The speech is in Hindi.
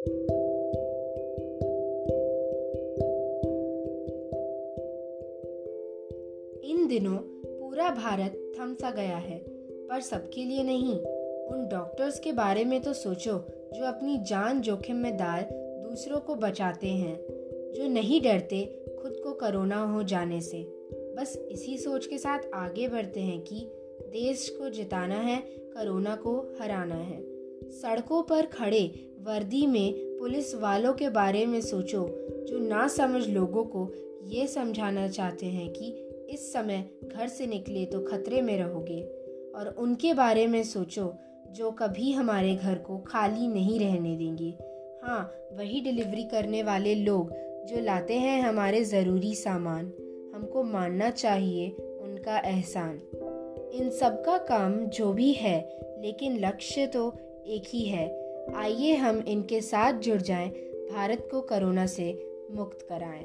इन दिनों पूरा भारत थम सा गया है, पर सबके लिए नहीं। उन डॉक्टर्स के बारे में तो सोचो, जो अपनी जान जोखिम में डाल दूसरों को बचाते हैं, जो नहीं डरते खुद को कोरोना हो जाने से। बस इसी सोच के साथ आगे बढ़ते हैं कि देश को जिताना है, कोरोना को हराना है। सड़कों पर खड़े वर्दी में पुलिस वालों के बारे में सोचो, जो ना समझ लोगों को ये समझाना चाहते हैं कि इस समय घर से निकले तो खतरे में रहोगे। और उनके बारे में सोचो, जो कभी हमारे घर को खाली नहीं रहने देंगे। हाँ वही डिलीवरी करने वाले लोग जो लाते हैं हमारे ज़रूरी सामान। हमको मानना चाहिए उनका एहसान। इन सब का काम जो भी है, लेकिन लक्ष्य तो एक ही है आइए हम इनके साथ जुड़ जाएँ, भारत को कोरोना से मुक्त कराएँ।